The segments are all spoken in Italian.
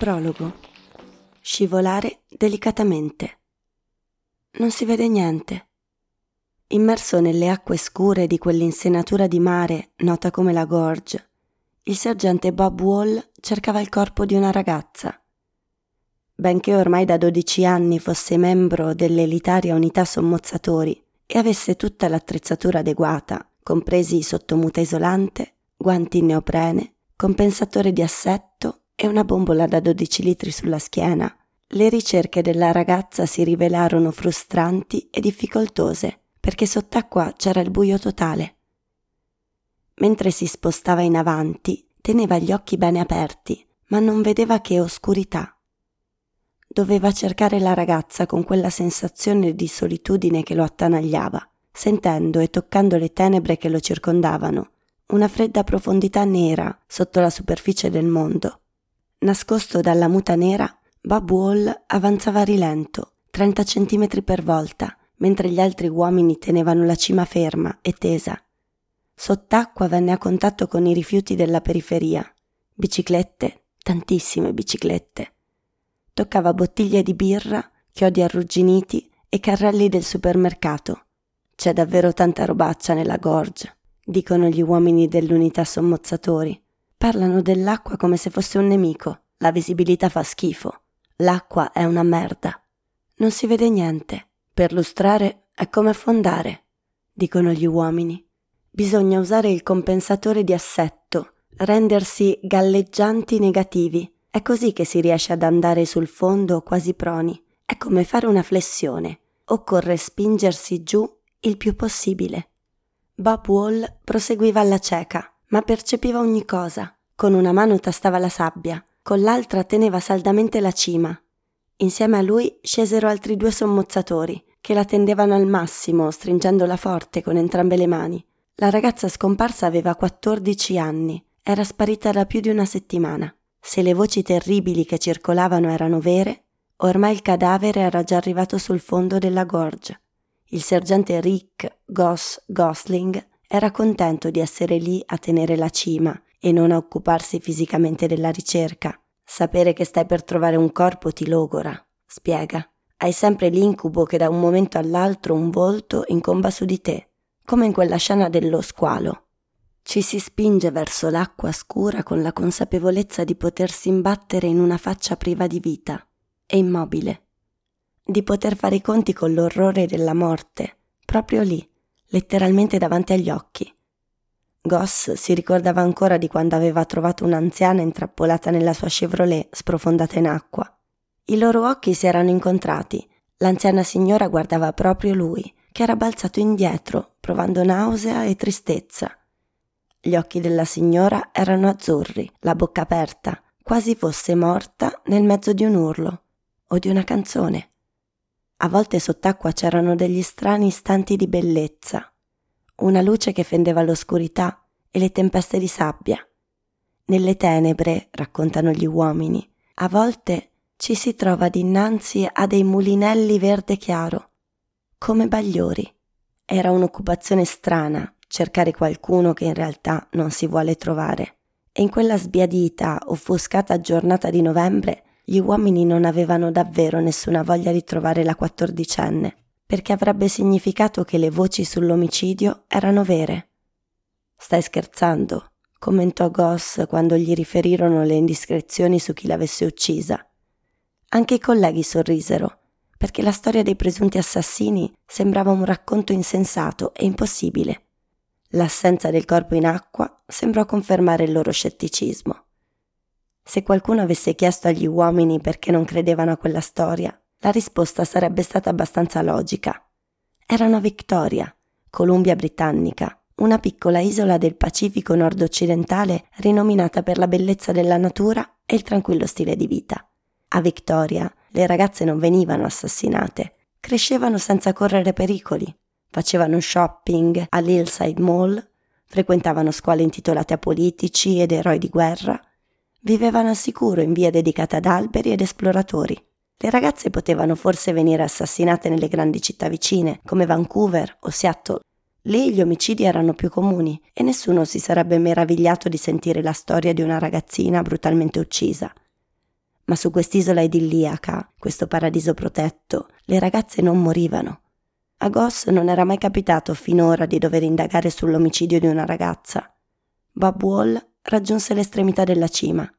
Prologo. Scivolare delicatamente. Non si vede niente. Immerso nelle acque scure di quell'insenatura di mare nota come la Gorge, il sergente Bob Wall cercava il corpo di una ragazza. Benché ormai da 12 anni fosse membro dell'elitaria unità sommozzatori e avesse tutta l'attrezzatura adeguata, compresi sottomuta isolante, guanti in neoprene, compensatore di assetto e una bombola da 12 litri sulla schiena, le ricerche della ragazza si rivelarono frustranti e difficoltose perché sott'acqua c'era il buio totale. Mentre si spostava in avanti, teneva gli occhi bene aperti, ma non vedeva che oscurità. Doveva cercare la ragazza con quella sensazione di solitudine che lo attanagliava, sentendo e toccando le tenebre che lo circondavano, una fredda profondità nera sotto la superficie del mondo. Nascosto dalla muta nera, Bob Wall avanzava a rilento, 30 centimetri per volta, mentre gli altri uomini tenevano la cima ferma e tesa. Sott'acqua venne a contatto con i rifiuti della periferia. Biciclette, tantissime biciclette. Toccava bottiglie di birra, chiodi arrugginiti e carrelli del supermercato. C'è davvero tanta robaccia nella gorge, dicono gli uomini dell'unità sommozzatori. Parlano dell'acqua come se fosse un nemico. La visibilità fa schifo. L'acqua è una merda. Non si vede niente. Perlustrare è come affondare, dicono gli uomini. Bisogna usare il compensatore di assetto, rendersi galleggianti negativi. È così che si riesce ad andare sul fondo quasi proni. È come fare una flessione. Occorre spingersi giù il più possibile. Bob Wall proseguiva alla cieca ma percepiva ogni cosa. Con una mano tastava la sabbia, con l'altra teneva saldamente la cima. Insieme a lui scesero altri due sommozzatori, che la tendevano al massimo, stringendola forte con entrambe le mani. La ragazza scomparsa aveva 14 anni, era sparita da più di una settimana. Se le voci terribili che circolavano erano vere, ormai il cadavere era già arrivato sul fondo della gorge. Il sergente Rick Goss Gosling era contento di essere lì a tenere la cima e non a occuparsi fisicamente della ricerca. Sapere che stai per trovare un corpo ti logora, spiega. Hai sempre l'incubo che da un momento all'altro un volto incomba su di te, come in quella scena dello squalo. Ci si spinge verso l'acqua scura con la consapevolezza di potersi imbattere in una faccia priva di vita e immobile, di poter fare i conti con l'orrore della morte, proprio lì, letteralmente davanti agli occhi. Goss si ricordava ancora di quando aveva trovato un'anziana intrappolata nella sua Chevrolet sprofondata in acqua. I loro occhi si erano incontrati. L'anziana signora guardava proprio lui, che era balzato indietro, provando nausea e tristezza. Gli occhi della signora erano azzurri, la bocca aperta, quasi fosse morta nel mezzo di un urlo o di una canzone. A volte sott'acqua c'erano degli strani istanti di bellezza, una luce che fendeva l'oscurità e le tempeste di sabbia. Nelle tenebre, raccontano gli uomini, a volte ci si trova dinanzi a dei mulinelli verde chiaro, come bagliori. Era un'occupazione strana cercare qualcuno che in realtà non si vuole trovare. E in quella sbiadita, offuscata giornata di novembre gli uomini non avevano davvero nessuna voglia di trovare la quattordicenne, perché avrebbe significato che le voci sull'omicidio erano vere. Stai scherzando, commentò Goss quando gli riferirono le indiscrezioni su chi l'avesse uccisa. Anche i colleghi sorrisero, perché la storia dei presunti assassini sembrava un racconto insensato e impossibile. L'assenza del corpo in acqua sembrò confermare il loro scetticismo. Se qualcuno avesse chiesto agli uomini perché non credevano a quella storia, la risposta sarebbe stata abbastanza logica. Erano Victoria, Columbia Britannica, una piccola isola del Pacifico nord-occidentale rinominata per la bellezza della natura e il tranquillo stile di vita. A Victoria le ragazze non venivano assassinate, crescevano senza correre pericoli, facevano shopping all'Hillside Mall, frequentavano scuole intitolate a politici ed eroi di guerra, vivevano al sicuro in vie dedicate ad alberi ed esploratori. Le ragazze potevano forse venire assassinate nelle grandi città vicine, come Vancouver o Seattle. Lì gli omicidi erano più comuni e nessuno si sarebbe meravigliato di sentire la storia di una ragazzina brutalmente uccisa. Ma su quest'isola idilliaca, questo paradiso protetto, le ragazze non morivano. A Goss non era mai capitato finora di dover indagare sull'omicidio di una ragazza. Bob Wall raggiunse l'estremità della cima.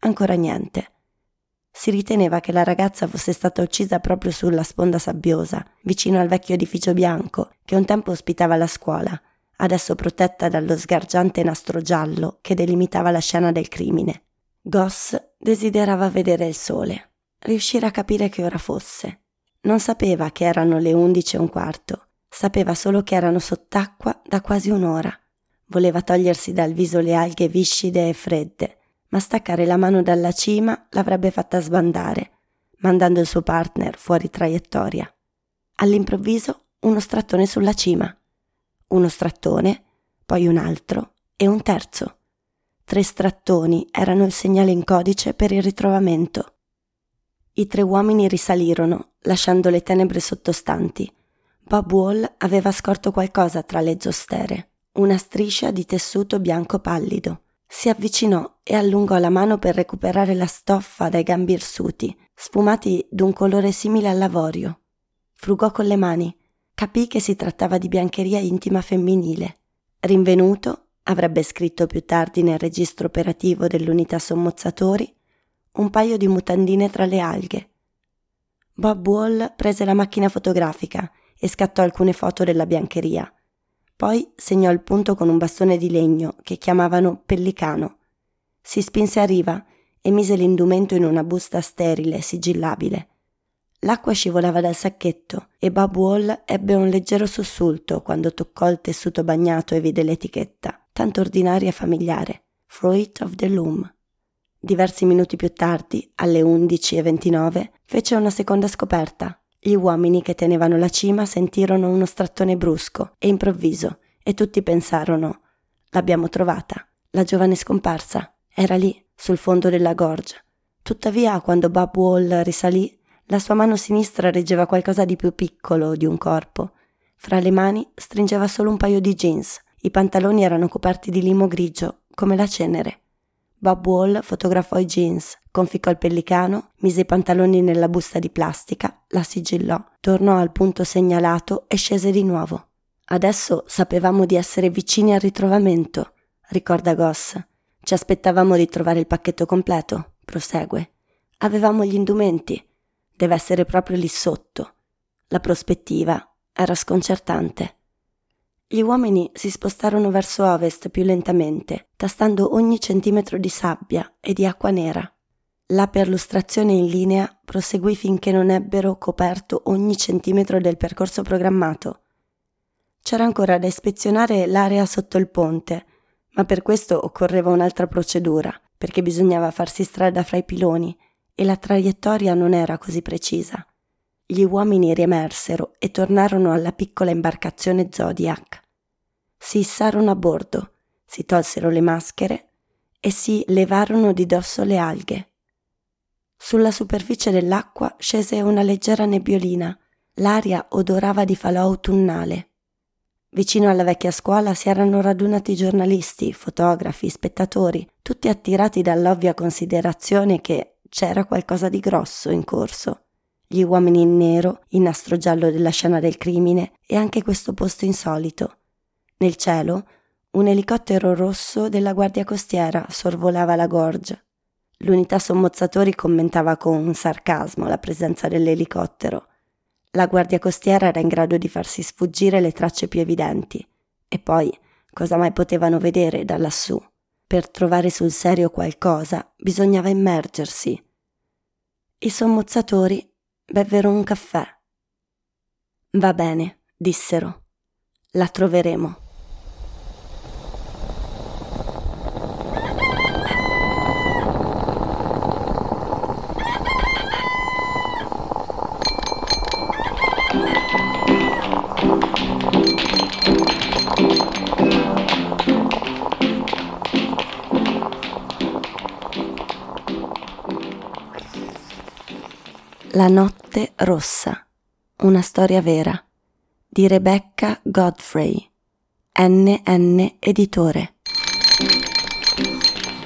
Ancora niente. Si riteneva che la ragazza fosse stata uccisa proprio sulla sponda sabbiosa, vicino al vecchio edificio bianco che un tempo ospitava la scuola, adesso protetta dallo sgargiante nastro giallo che delimitava la scena del crimine. Goss desiderava vedere il sole, riuscire a capire che ora fosse. Non sapeva che erano le undici e un quarto, sapeva solo che erano sott'acqua da quasi un'ora. Voleva togliersi dal viso le alghe viscide e fredde, ma staccare la mano dalla cima l'avrebbe fatta sbandare, mandando il suo partner fuori traiettoria. All'improvviso uno strattone sulla cima, uno strattone, poi un altro e un terzo. Tre strattoni erano il segnale in codice per il ritrovamento. I tre uomini risalirono, lasciando le tenebre sottostanti. Bob Wall aveva scorto qualcosa tra le zostere, una striscia di tessuto bianco pallido. Si avvicinò e allungò la mano per recuperare la stoffa dai gambi irsuti, sfumati d'un colore simile all'avorio. Frugò con le mani, capì che si trattava di biancheria intima femminile. Rinvenuto, avrebbe scritto più tardi nel registro operativo dell'unità sommozzatori, un paio di mutandine tra le alghe. Bob Wall prese la macchina fotografica e scattò alcune foto della biancheria poi segnò il punto con un bastone di legno che chiamavano pellicano. Si spinse a riva e mise l'indumento in una busta sterile, sigillabile. L'acqua scivolava dal sacchetto e Bob Wall ebbe un leggero sussulto quando toccò il tessuto bagnato e vide l'etichetta, tanto ordinaria e familiare. Fruit of the Loom. Diversi minuti più tardi, alle 11.29, fece una seconda scoperta. Gli uomini che tenevano la cima sentirono uno strattone brusco e improvviso e tutti pensarono l'abbiamo trovata. La giovane scomparsa era lì, sul fondo della gorgia. Tuttavia, quando Bob Wall risalì, la sua mano sinistra reggeva qualcosa di più piccolo di un corpo. Fra le mani stringeva solo un paio di jeans. I pantaloni erano coperti di limo grigio, come la cenere. Bob Wall fotografò i jeans, conficcò il pellicano, mise i pantaloni nella busta di plastica, la sigillò, tornò al punto segnalato e scese di nuovo. Adesso sapevamo di essere vicini al ritrovamento, ricorda Goss. Ci aspettavamo di trovare il pacchetto completo, prosegue. Avevamo gli indumenti. Deve essere proprio lì sotto. La prospettiva era sconcertante. Gli uomini si spostarono verso ovest più lentamente, tastando ogni centimetro di sabbia e di acqua nera. La perlustrazione in linea proseguì finché non ebbero coperto ogni centimetro del percorso programmato. C'era ancora da ispezionare l'area sotto il ponte, ma per questo occorreva un'altra procedura, perché bisognava farsi strada fra i piloni e la traiettoria non era così precisa. Gli uomini riemersero e tornarono alla piccola imbarcazione Zodiac si issarono a bordo, si tolsero le maschere e si levarono di dosso le alghe. Sulla superficie dell'acqua scese una leggera nebbiolina, l'aria odorava di falò autunnale. Vicino alla vecchia scuola si erano radunati giornalisti, fotografi, spettatori, tutti attirati dall'ovvia considerazione che c'era qualcosa di grosso in corso. Gli uomini in nero, il nastro giallo della scena del crimine e anche questo posto insolito, nel cielo, un elicottero rosso della Guardia Costiera sorvolava la gorgia. L'unità sommozzatori commentava con sarcasmo la presenza dell'elicottero. La Guardia Costiera era in grado di farsi sfuggire le tracce più evidenti. E poi, cosa mai potevano vedere da lassù? Per trovare sul serio qualcosa bisognava immergersi. I sommozzatori bevvero un caffè. Va bene, dissero. La troveremo. La notte rossa. Una storia vera. Di Rebecca Godfrey. NN Editore.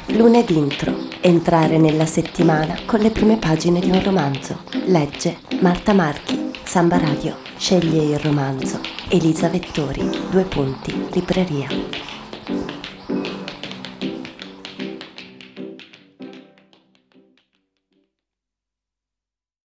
Lunedì intro. Entrare nella settimana con le prime pagine di un romanzo. Legge Marta Marchi, Samba Radio. Sceglie il romanzo. Elisa Vettori, due punti, libreria.